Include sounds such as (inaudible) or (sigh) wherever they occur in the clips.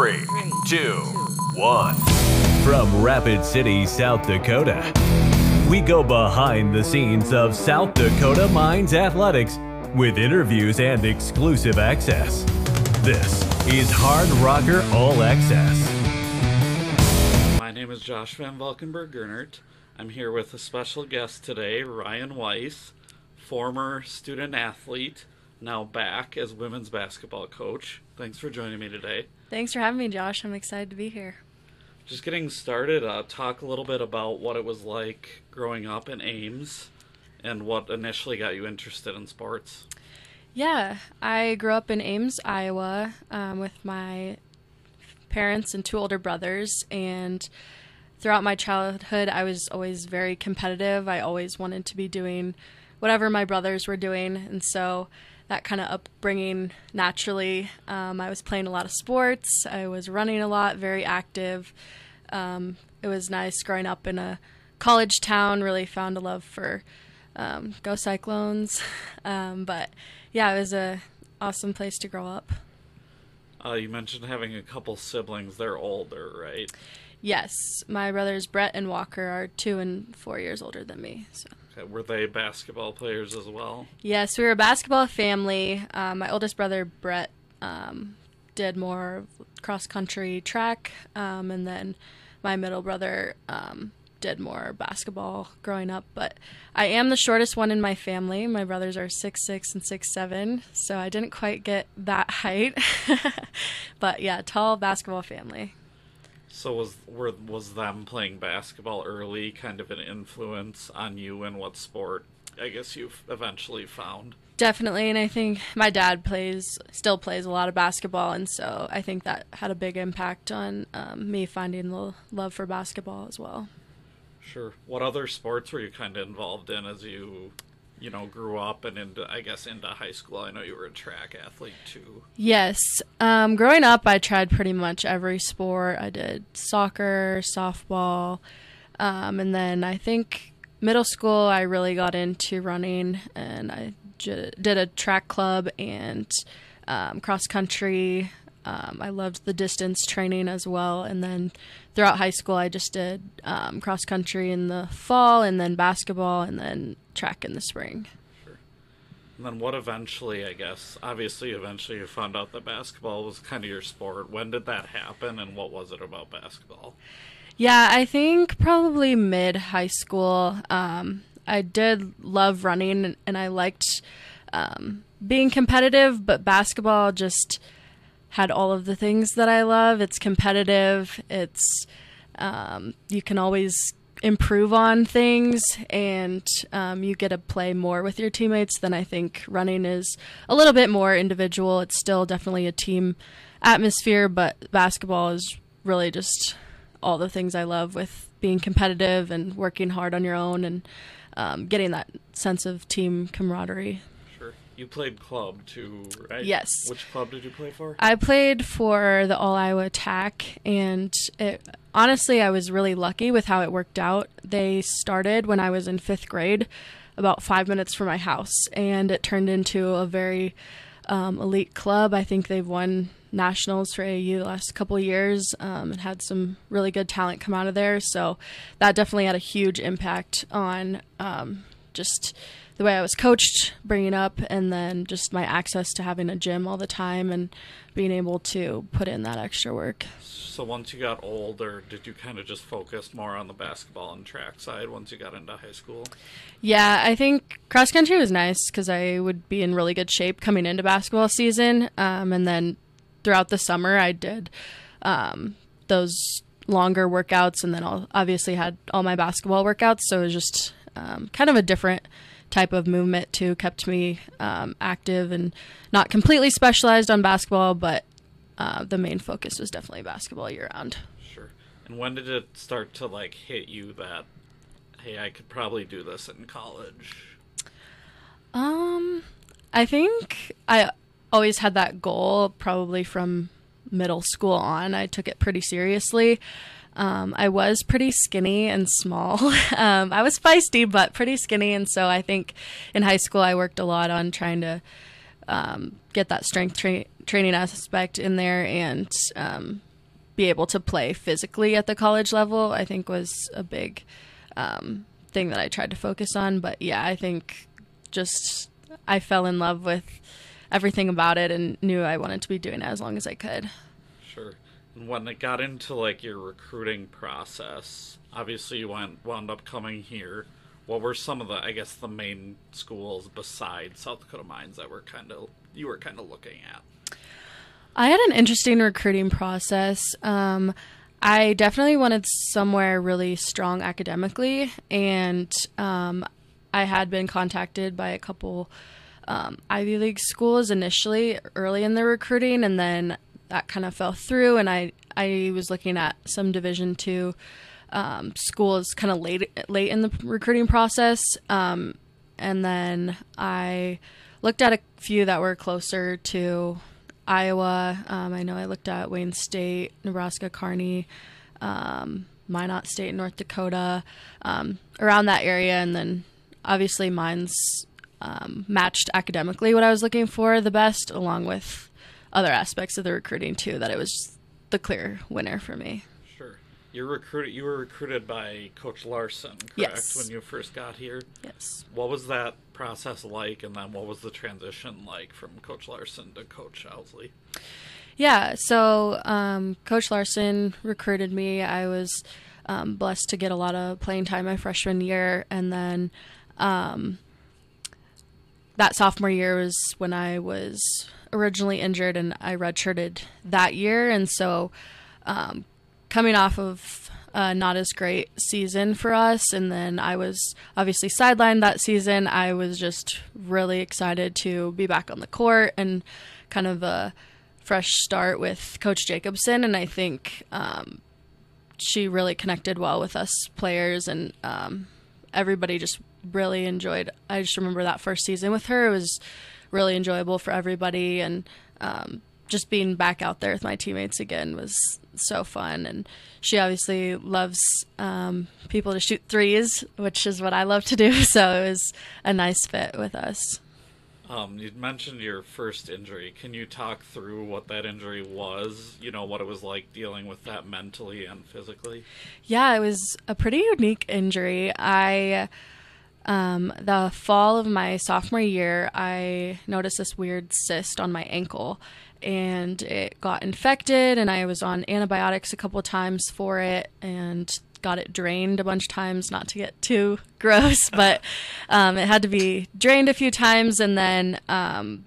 Three, two, one. From Rapid City, South Dakota, we go behind the scenes of South Dakota Mines Athletics with interviews and exclusive access. This is Hard Rocker All Access. My name is Josh Van Valkenburg Gernert. I'm here with a special guest today, Ryan Weiss, former student athlete, now back as women's basketball coach. Thanks for joining me today. Thanks for having me, Josh. I'm excited to be here. Just getting started, uh, talk a little bit about what it was like growing up in Ames and what initially got you interested in sports. Yeah, I grew up in Ames, Iowa, um, with my parents and two older brothers, and throughout my childhood, I was always very competitive. I always wanted to be doing whatever my brothers were doing, and so that kind of upbringing naturally. Um, I was playing a lot of sports. I was running a lot, very active. Um, it was nice growing up in a college town. Really found a love for um, go Cyclones, (laughs) um, but yeah, it was a awesome place to grow up. Uh, you mentioned having a couple siblings. They're older, right? Yes, my brothers Brett and Walker are two and four years older than me. So. Were they basketball players as well? Yes, we were a basketball family. Um, my oldest brother Brett um, did more cross country track, um, and then my middle brother um, did more basketball growing up. But I am the shortest one in my family. My brothers are six six and six seven, so I didn't quite get that (laughs) height. but yeah, tall basketball family. So was were was them playing basketball early kind of an influence on you and what sport I guess you've eventually found? Definitely, and I think my dad plays still plays a lot of basketball, and so I think that had a big impact on um, me finding the love for basketball as well. Sure. What other sports were you kind of involved in as you you know, grew up and into, I guess, into high school. I know you were a track athlete too. Yes. Um, growing up, I tried pretty much every sport. I did soccer, softball, um, and then I think middle school, I really got into running and I j- did a track club and um, cross country. Um, I loved the distance training as well. And then throughout high school, I just did um, cross country in the fall, and then basketball, and then track in the spring. Sure. And then what eventually, I guess, obviously, eventually you found out that basketball was kind of your sport. When did that happen, and what was it about basketball? Yeah, I think probably mid high school. Um, I did love running, and I liked um, being competitive, but basketball just had all of the things that I love. It's competitive. It's um, you can always improve on things, and um, you get to play more with your teammates than I think running is. A little bit more individual. It's still definitely a team atmosphere, but basketball is really just all the things I love with being competitive and working hard on your own and um, getting that sense of team camaraderie. You played club too, right? Yes. Which club did you play for? I played for the All Iowa Attack, and it, honestly, I was really lucky with how it worked out. They started when I was in fifth grade, about five minutes from my house, and it turned into a very um, elite club. I think they've won nationals for AU the last couple years um, and had some really good talent come out of there. So that definitely had a huge impact on um, just the way I was coached bringing up, and then just my access to having a gym all the time and being able to put in that extra work. So once you got older, did you kind of just focus more on the basketball and track side once you got into high school? Yeah, I think cross country was nice because I would be in really good shape coming into basketball season, um, and then throughout the summer I did um, those longer workouts, and then I'll obviously had all my basketball workouts. So it was just um, kind of a different type of movement too kept me um, active and not completely specialized on basketball, but uh, the main focus was definitely basketball year round. Sure. And when did it start to like hit you that, hey, I could probably do this in college? Um, I think I always had that goal probably from middle school on. I took it pretty seriously. Um, I was pretty skinny and small. (laughs) um, I was feisty, but pretty skinny. And so I think in high school, I worked a lot on trying to um, get that strength tra- training aspect in there and um, be able to play physically at the college level, I think was a big um, thing that I tried to focus on. But yeah, I think just I fell in love with everything about it and knew I wanted to be doing it as long as I could. When it got into like your recruiting process, obviously you went wound up coming here. What were some of the I guess the main schools besides South Dakota Mines that were kind of you were kind of looking at? I had an interesting recruiting process. Um, I definitely wanted somewhere really strong academically, and um, I had been contacted by a couple um, Ivy League schools initially early in the recruiting, and then that kind of fell through. And I I was looking at some Division two um, schools kind of late late in the recruiting process, um, and then I looked at a few that were closer to Iowa. Um, I know I looked at Wayne State, Nebraska, Kearney, um, Minot State, North Dakota, um, around that area, and then obviously Mines um, matched academically what I was looking for the best, along with other aspects of the recruiting too. That it was the clear winner for me. Sure. You recruited. You were recruited by Coach Larson, correct? Yes. When you first got here. Yes. What was that process like, and then what was the transition like from Coach Larson to Coach Owsley? Yeah, so um, Coach Larson recruited me. I was um, blessed to get a lot of playing time my freshman year, and then um, that sophomore year was when I was originally injured, and I redshirted that year. And so, um, coming off of uh, not as great season for us, and then I was obviously sidelined that season. I was just really excited to be back on the court and kind of a fresh start with Coach Jacobson, and I think um, she really connected well with us players, and um, everybody just really enjoyed. I just remember that first season with her; it was really enjoyable for everybody, and um, just being back out there with my teammates again was so fun. And she obviously loves um, people to shoot threes, which is what I love to do. (laughs) So it was a nice fit with us. Um, you mentioned your first injury. Can you talk through what that injury was? You know, what it was like dealing with that mentally and physically? Yeah, it was a pretty unique injury. I, um, the fall of my sophomore year, I noticed this weird cyst on my ankle and it got infected, and I was on antibiotics a couple times for it and got it drained a bunch of times, not to get too (laughs) gross, but um, it had to be drained a few times. And then um,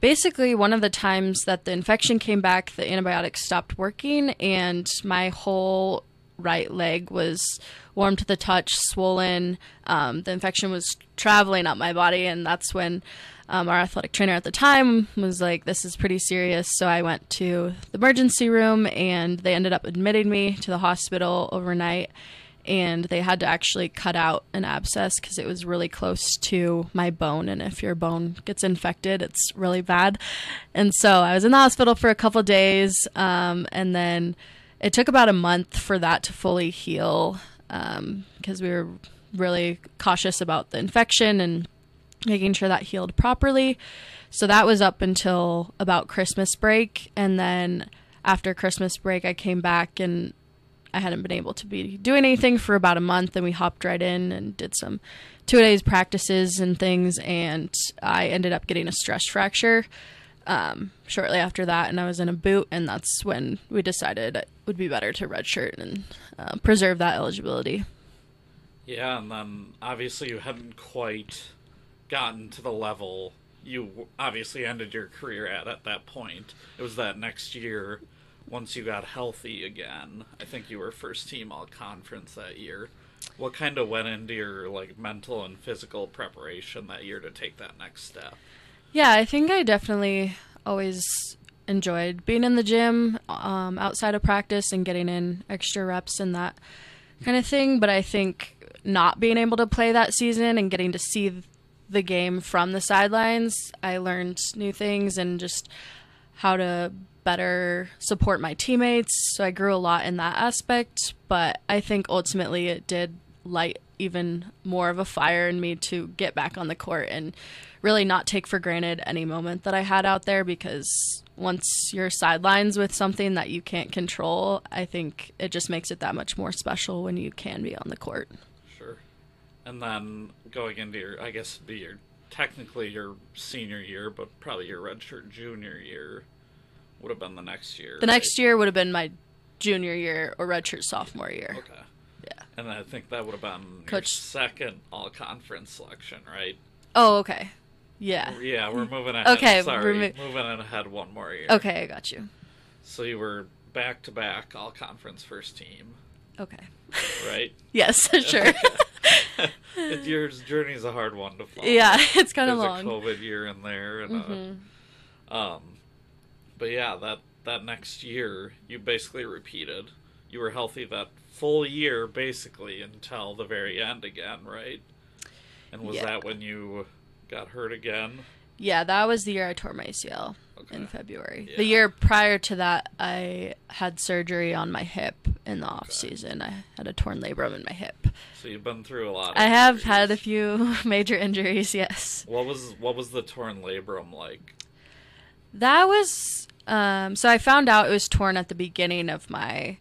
basically, one of the times that the infection came back, the antibiotics stopped working, and my whole right leg was warm to the touch, swollen. Um, the infection was traveling up my body, and that's when um, our athletic trainer at the time was like, This is pretty serious. So I went to the emergency room and they ended up admitting me to the hospital overnight. And they had to actually cut out an abscess because it was really close to my bone. And if your bone gets infected, it's really bad. And so I was in the hospital for a couple days. Um, and then it took about a month for that to fully heal because um, we were really cautious about the infection and making sure that healed properly. So that was up until about Christmas break. And then after Christmas break, I came back and I hadn't been able to be doing anything for about a month. And we hopped right in and did some two days practices and things. And I ended up getting a stress fracture um, shortly after that. And I was in a boot. And that's when we decided would be better to redshirt and uh, preserve that eligibility. Yeah. And then obviously you hadn't quite gotten to the level you obviously ended your career at at that point. It was that next year, once you got healthy again. I think you were first team all conference that year. What kind of went into your like mental and physical preparation that year to take that next step? Yeah, I think I definitely always enjoyed being in the gym um, outside of practice and getting in extra reps and that kind of thing. But I think not being able to play that season and getting to see the game from the sidelines. I learned new things and just how to better support my teammates. So I grew a lot in that aspect, but I think ultimately it did light even more of a fire in me to get back on the court and really not take for granted any moment that I had out there because once you're sidelines with something that you can't control, I think it just makes it that much more special when you can be on the court. Sure. And then going into your, I guess, be your technically your senior year, but probably your redshirt junior year would have been the next year. The next year would have been my junior year or redshirt sophomore year. Okay. Yeah. And I think that would have been your Coach- second all conference selection, right? Oh, okay. Yeah. Yeah, we're moving ahead. Okay, Sorry, mo- moving ahead one more year. Okay, I got you. So you were back to back all conference first team, Okay. right? (laughs) Yes, sure. (laughs) (laughs) Your journey's a hard one to follow. yeah, it's kind There's of a long. COVID year in there, and Mhm. uh, um, but yeah, that that next year you basically repeated. You were healthy that full year basically until the very end again, right? And was Yeah. that when you got hurt again? Yeah, that was the year I tore my ACL in February. Yeah. The year prior to that, I had surgery on my hip in the off season. I had a torn labrum in my hip. So you've been through a lot. Of I have had a few (laughs) major injuries. Yes, What was what was the torn labrum like? that was. Um, so I found out it was torn at the beginning of my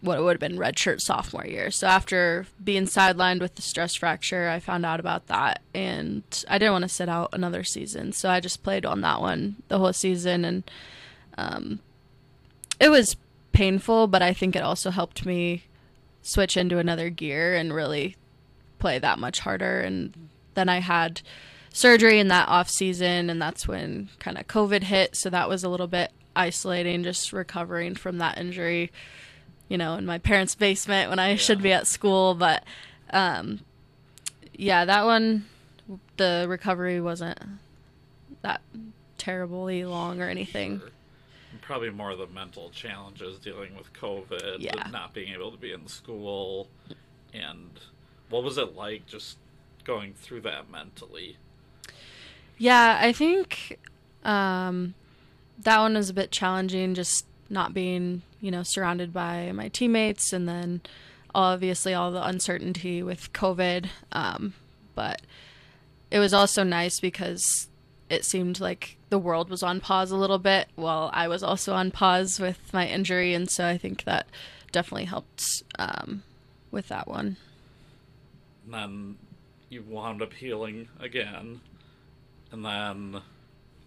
what it would have been redshirt sophomore year. So after being sidelined with the stress fracture, I found out about that, and I didn't want to sit out another season, so I just played on that one the whole season, and um, it was painful, but I think it also helped me switch into another gear and really play that much harder. And then I had surgery in that off season, and that's when kind of COVID hit, so that was a little bit isolating, just recovering from that injury you know, in my parents' basement when I should be at school. But um, yeah, that one, the recovery wasn't that terribly long or anything. Sure. Probably more the mental challenges dealing with COVID, Yeah. not being able to be in school, and what was it like just going through that mentally? Yeah, I think um, that one was a bit challenging, just not being, you know, surrounded by my teammates, and then obviously all the uncertainty with COVID. Um, but it was also nice because it seemed like the world was on pause a little bit while I was also on pause with my injury, and so I think that definitely helped um, with that one. And then you wound up healing again, and then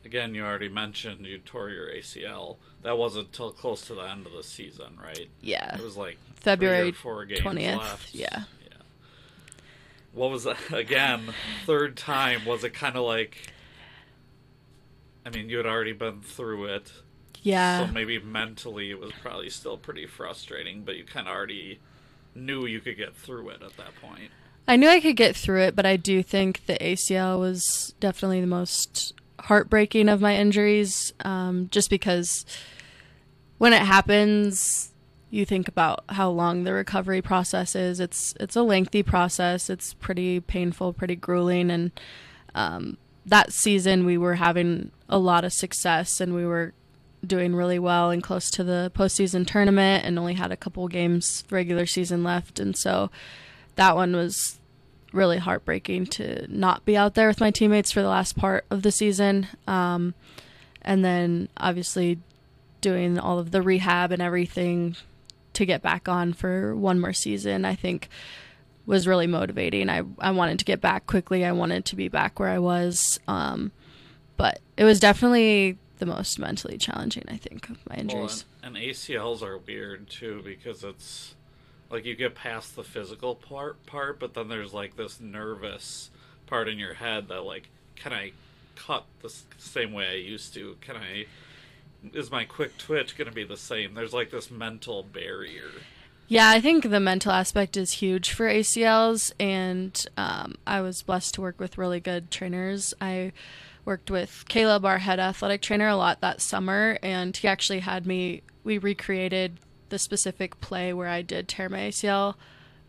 again you already mentioned you tore your ACL. That wasn't till close to the end of the season, right? Yeah, It was like February four games 20th, left. yeah. yeah. What was that (laughs) again? Third time was it kind of like? I mean, you had already been through it, yeah. so maybe mentally it was probably still pretty frustrating, but you kind of already knew you could get through it at that point. I knew I could get through it, but I do think the ACL was definitely the most heartbreaking of my injuries, um, just because when it happens, you think about how long the recovery process is. It's it's a lengthy process. It's pretty painful, pretty grueling, and um, that season we were having a lot of success and we were doing really well and close to the postseason tournament and only had a couple games regular season left, and so that one was really heartbreaking to not be out there with my teammates for the last part of the season. Um, and then obviously doing all of the rehab and everything to get back on for one more season, I think was really motivating. I, I wanted to get back quickly. I wanted to be back where I was. Um, but it was definitely the most mentally challenging, I think, of my Well, injuries. and, and ACLs are weird too because it's like you get past the physical part part, but then there's like this nervous part in your head that like, can I cut the same way I used to? Can I? Is my quick twitch going to be the same? There's like this mental barrier. Yeah, I think the mental aspect is huge for ACLs, and um, I was blessed to work with really good trainers. I worked with Caleb, our head athletic trainer, a lot that summer, and he actually had me. We recreated the specific play where I did tear my ACL.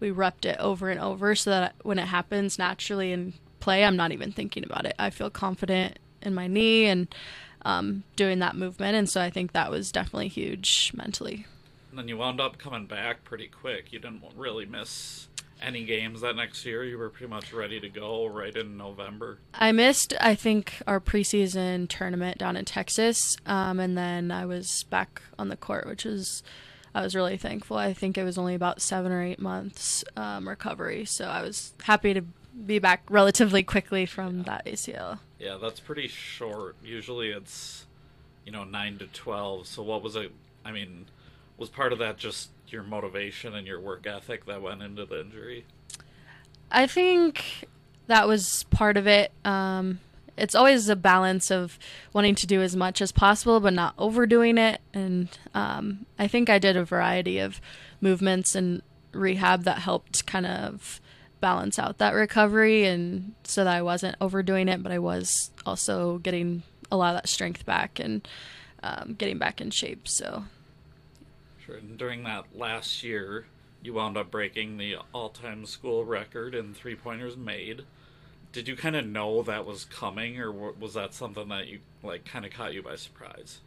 We repped it over and over so that when it happens naturally in play, I'm not even thinking about it. I feel confident in my knee and um, doing that movement, and so I think that was definitely huge mentally. And then you wound up coming back pretty quick. You didn't really miss any games that next year? You were pretty much ready to go right in November. I missed, I think, our preseason tournament down in Texas, um, and then I was back on the court, which was I was really thankful. I think it was only about seven or eight months um, recovery, so I was happy to be back relatively quickly from that ACL. Yeah, that's pretty short. Usually it's you know nine to twelve. So what was it? I mean, was part of that just your motivation and your work ethic that went into the injury? I think that was part of it. Um, it's always a balance of wanting to do as much as possible, but not overdoing it. And um, I think I did a variety of movements and rehab that helped kind of balance out that recovery, and so that I wasn't overdoing it, but I was also getting a lot of that strength back and um, getting back in shape. So Sure. And during that last year, you wound up breaking the all-time school record in three-pointers made. Did you kind of know that was coming, or was that something that you like kind of caught you by surprise?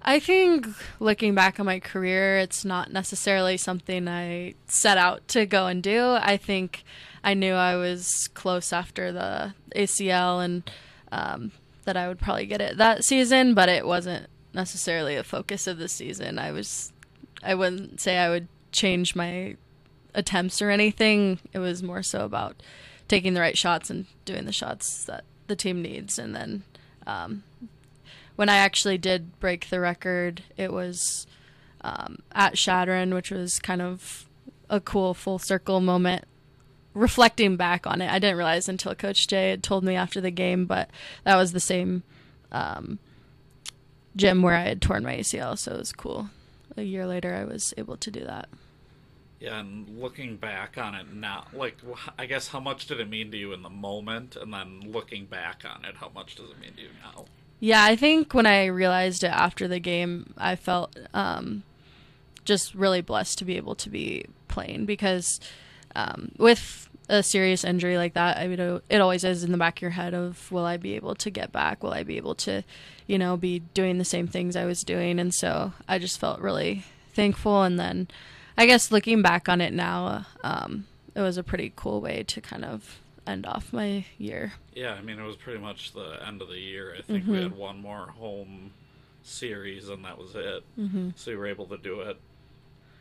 I think looking back on my career, it's not necessarily something I set out to go and do. I think I knew I was close after the ACL and um, that I would probably get it that season, but it wasn't necessarily a focus of the season. I was, I wouldn't say I would change my attempts or anything. It was more so about taking the right shots and doing the shots that the team needs, and then um, when I actually did break the record, it was um, at Chadron, which was kind of a cool full circle moment. Reflecting back on it, I didn't realize until Coach Jay had told me after the game, but that was the same um, gym where I had torn my ACL, so it was cool. A year later, I was able to do that. Yeah, and looking back on it now, like I guess how much did it mean to you in the moment, and then looking back on it, how much does it mean to you now? Yeah, I think when I realized it after the game, I felt um, just really blessed to be able to be playing because um, with a serious injury like that, I mean, it always is in the back of your head of will I be able to get back? Will I be able to, you know, be doing the same things I was doing? And so I just felt really thankful. And then I guess looking back on it now, um, it was a pretty cool way to kind of end off my year. Yeah, I mean it was pretty much the end of the year. I think we had one more home series, and that was it. Mm-hmm. So you were able to do it.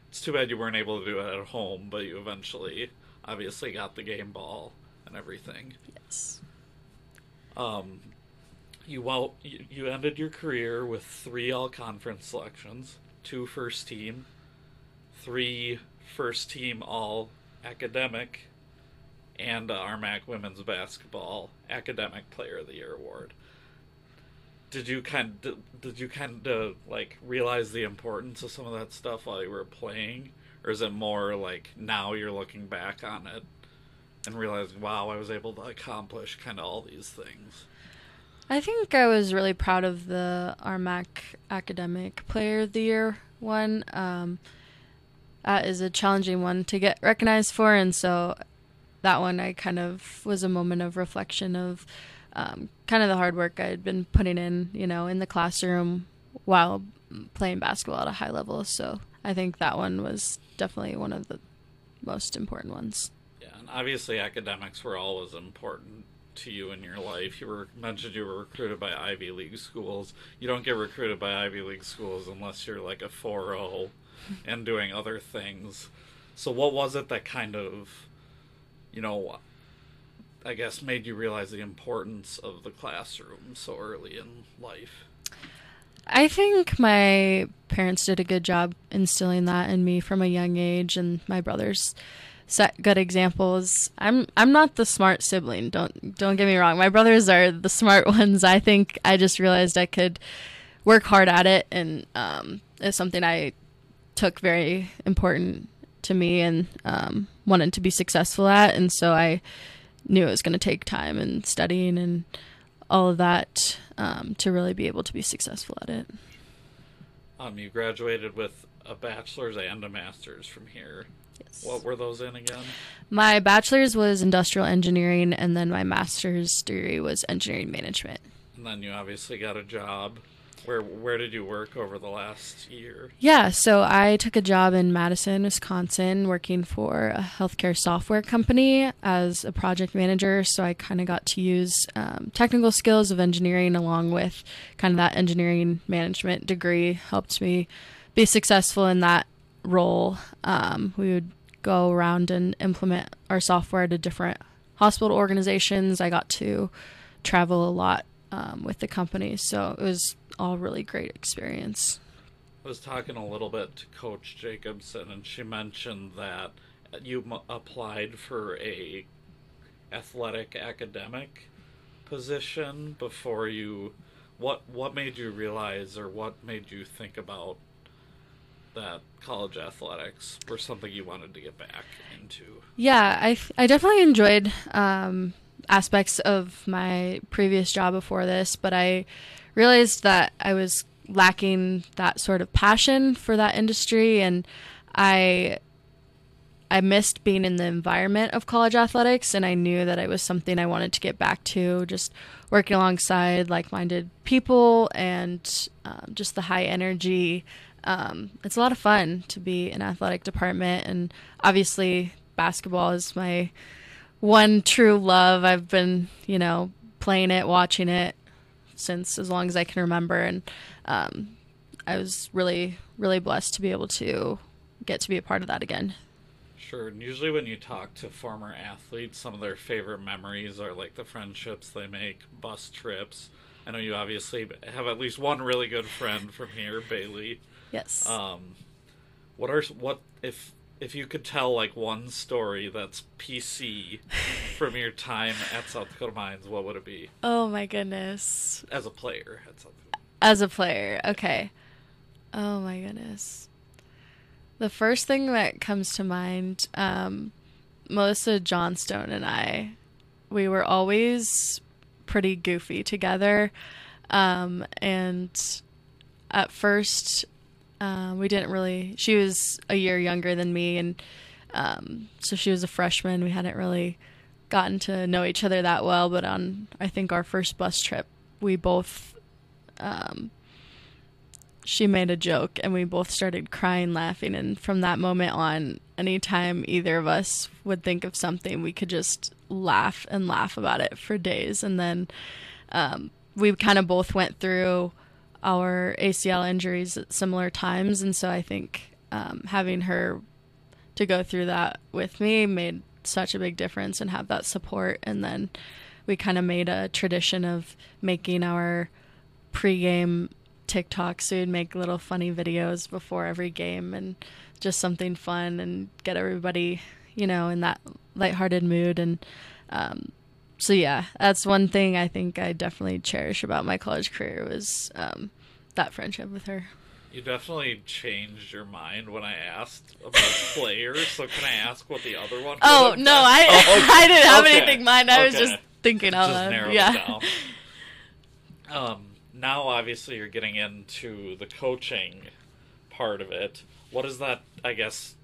It's too bad you weren't able to do it at home, but you eventually, obviously, got the game ball and everything. Yes. Um, you well, you, you ended your career with three all conference selections, two first team, three first team all academic, and uh, RMAC women's basketball academic player of the year award. Did you kind of, did you kind of like realize the importance of some of that stuff while you were playing, or is it more like now you're looking back on it and realizing, wow, I was able to accomplish kind of all these things? I think I was really proud of the RMAC Academic Player of the Year one. Um, that is a challenging one to get recognized for, and so that one I kind of was a moment of reflection of um, kind of the hard work I had been putting in, you know, in the classroom while playing basketball at a high level. So I think that one was definitely one of the most important ones. Yeah, and obviously academics were always important to you in your life. You were mentioned you were recruited by Ivy League schools. You don't get recruited by Ivy League schools unless you're like a 4-0 and doing other things. So what was it that kind of you know I guess made you realize the importance of the classroom so early in life? I think my parents did a good job instilling that in me from a young age, and my brothers set good examples. I'm I'm not the smart sibling. Don't don't get me wrong. My brothers are the smart (laughs) ones. I think I just realized I could work hard at it, and um, it's something I took very important to me and um, wanted to be successful at. And so I knew it was going to take time and studying and all of that um, to really be able to be successful at it. Um, you graduated with a bachelor's and a master's from here. Yes. What were those in again? My bachelor's was industrial engineering, and then my master's degree was engineering management. And then you obviously got a job. Where where did you work over the last year? Yeah, so I took a job in Madison, Wisconsin, working for a healthcare software company as a project manager. So I kind of got to use um, technical skills of engineering along with kind of that engineering management degree, helped me be successful in that role. Um, we would go around and implement our software to different hospital organizations. I got to travel a lot um, with the company, so it was all really great experience. I was talking a little bit to Coach Jacobson, and she mentioned that you m- applied for a athletic academic position before you. What what made you realize, or what made you think about that college athletics were something you wanted to get back into? Yeah, I, I definitely enjoyed um, aspects of my previous job before this, but I realized that I was lacking that sort of passion for that industry and I I missed being in the environment of college athletics and I knew that it was something I wanted to get back to just working alongside like-minded people and um, just the high energy. Um, it's a lot of fun to be in athletic department and obviously basketball is my one true love I've been you know playing it watching it since as long as I can remember, and um, I was really, really blessed to be able to get to be a part of that again. Sure. And usually, when you talk to former athletes, some of their favorite memories are like the friendships they make, bus trips. I know you obviously have at least one really good friend from here, Bailey. Yes. Um, what are what if if you could tell like one story that's PC from your time at South Dakota Mines, what would it be? Oh my goodness. As a player at South Dakota. As a player, okay. Oh my goodness. The first thing that comes to mind, um, Melissa Johnstone and I, we were always pretty goofy together. Um, and at first, uh, we didn't really. She was a year younger than me, and um, so she was a freshman. We hadn't really gotten to know each other that well, but on I think our first bus trip, we both. Um, she made a joke and we both started crying laughing and from that moment on anytime either of us would think of something we could just laugh and laugh about it for days and then um, we kind of both went through our ACL injuries at similar times, and so I think um, having her to go through that with me made such a big difference and have that support. And then we kind of made a tradition of making our pregame TikToks. So we'd make little funny videos before every game and just something fun and get everybody, you know, in that lighthearted mood. And um, so yeah, that's one thing I think I definitely cherish about my college career was um, that friendship with her. You definitely changed your mind when I asked about (laughs) players. So can I ask what the other one? Oh no, I (laughs) oh, okay. (laughs) I didn't have okay. anything in mind. I okay. was just thinking out loud. Yeah. Um, now, obviously, you're getting into the coaching part of it. What is that? I guess.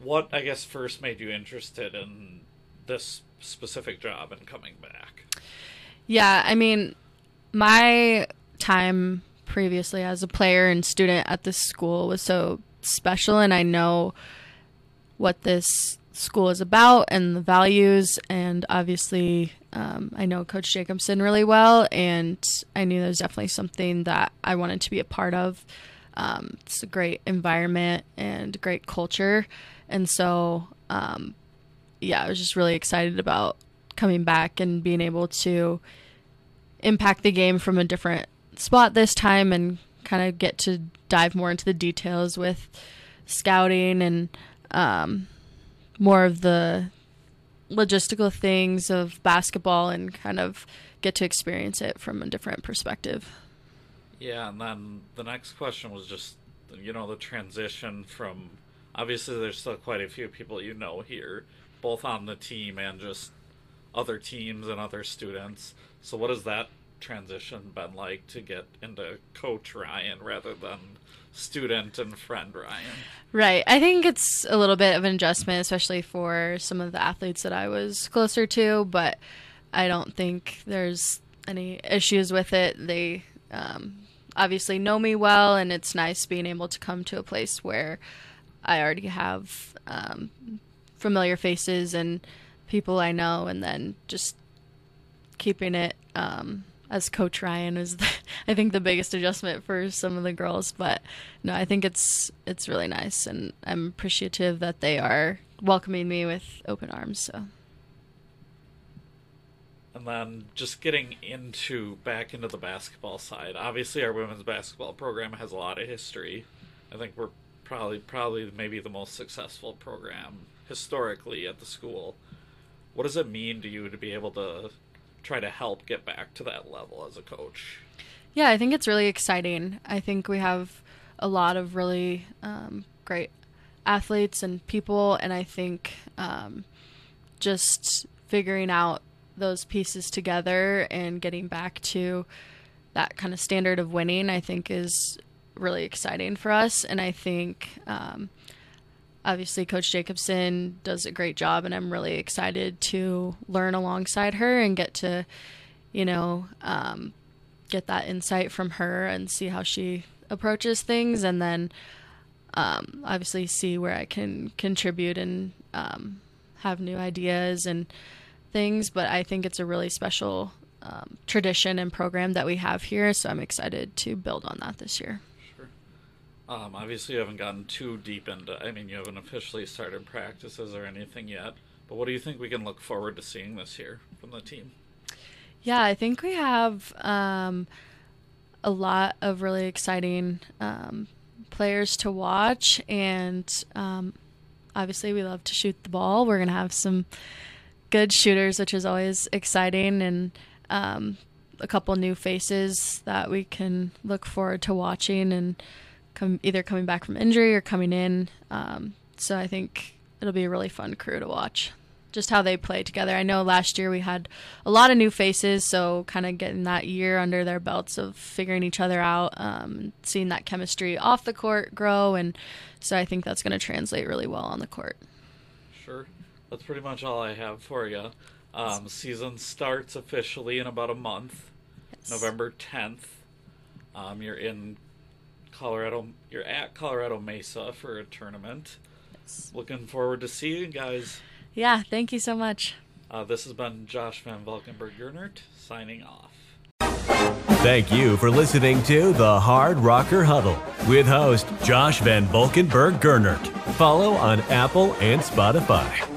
What I guess first made you interested in this specific job and coming back? Yeah, I mean, my time previously as a player and student at this school was so special, and I know what this school is about and the values. And obviously, um, I know Coach Jacobson really well, and I knew there's definitely something that I wanted to be a part of. Um, it's a great environment and great culture, and so um, yeah, I was just really excited about coming back and being able to impact the game from a different spot this time and kind of get to dive more into the details with scouting and um, more of the logistical things of basketball and kind of get to experience it from a different perspective. Yeah, and then the next question was just you know the transition from obviously there's still quite a few people you know here both on the team and just other teams and other students. So, what has that transition been like to get into Coach Ryan rather than student and friend Ryan? Right. I think it's a little bit of an adjustment, especially for some of the athletes that I was closer to, but I don't think there's any issues with it. They, um, obviously know me well, and it's nice being able to come to a place where I already have um, familiar faces and people I know, and then just keeping it um, as Coach Ryan is, the, (laughs) I think, the biggest adjustment for some of the girls. But no, I think it's it's really nice, and I'm appreciative that they are welcoming me with open arms. So. And then just getting into back into the basketball side. Obviously, our women's basketball program has a lot of history. I think we're probably probably maybe the most successful program historically at the school. What does it mean to you to be able to try to help get back to that level as a coach? Yeah, I think it's really exciting. I think we have a lot of really um, great athletes and people, and I think um, just figuring out those pieces together and getting back to that kind of standard of winning, I think is really exciting for us. And I think um, obviously Coach Jacobson does a great job, and I'm really excited to learn alongside her and get to, you know, um, get that insight from her and see how she approaches things, and then um, obviously see where I can contribute and um, have new ideas and things, but I think it's a really special um, tradition and program that we have here. So I'm excited to build on that this year. Um, obviously, you haven't gotten too deep into. I mean, you haven't officially started practices or anything yet. But what do you think we can look forward to seeing this year from the team? Yeah, I think we have um, a lot of really exciting um, players to watch, and um, obviously, we love to shoot the ball. We're gonna have some good shooters, which is always exciting, and um, a couple new faces that we can look forward to watching and come either coming back from injury or coming in. Um, so I think it'll be a really fun crew to watch. Just how they play together. I know last year we had a lot of new faces, so kind of getting that year under their belts of figuring each other out, um, seeing that chemistry off the court grow, and so I think that's going to translate really well on the court. Sure that's pretty much all I have for you. Um, season starts officially in about a month, yes. November 10th. Um, you're in Colorado. You're at Colorado Mesa for a tournament. Yes. Looking forward to seeing you guys. Yeah, thank you so much. Uh, this has been Josh Van Valkenburg Gernert signing off. Thank you for listening to the Hard Rocker Huddle with host Josh Van Valkenburg Gernert. Follow on Apple and Spotify.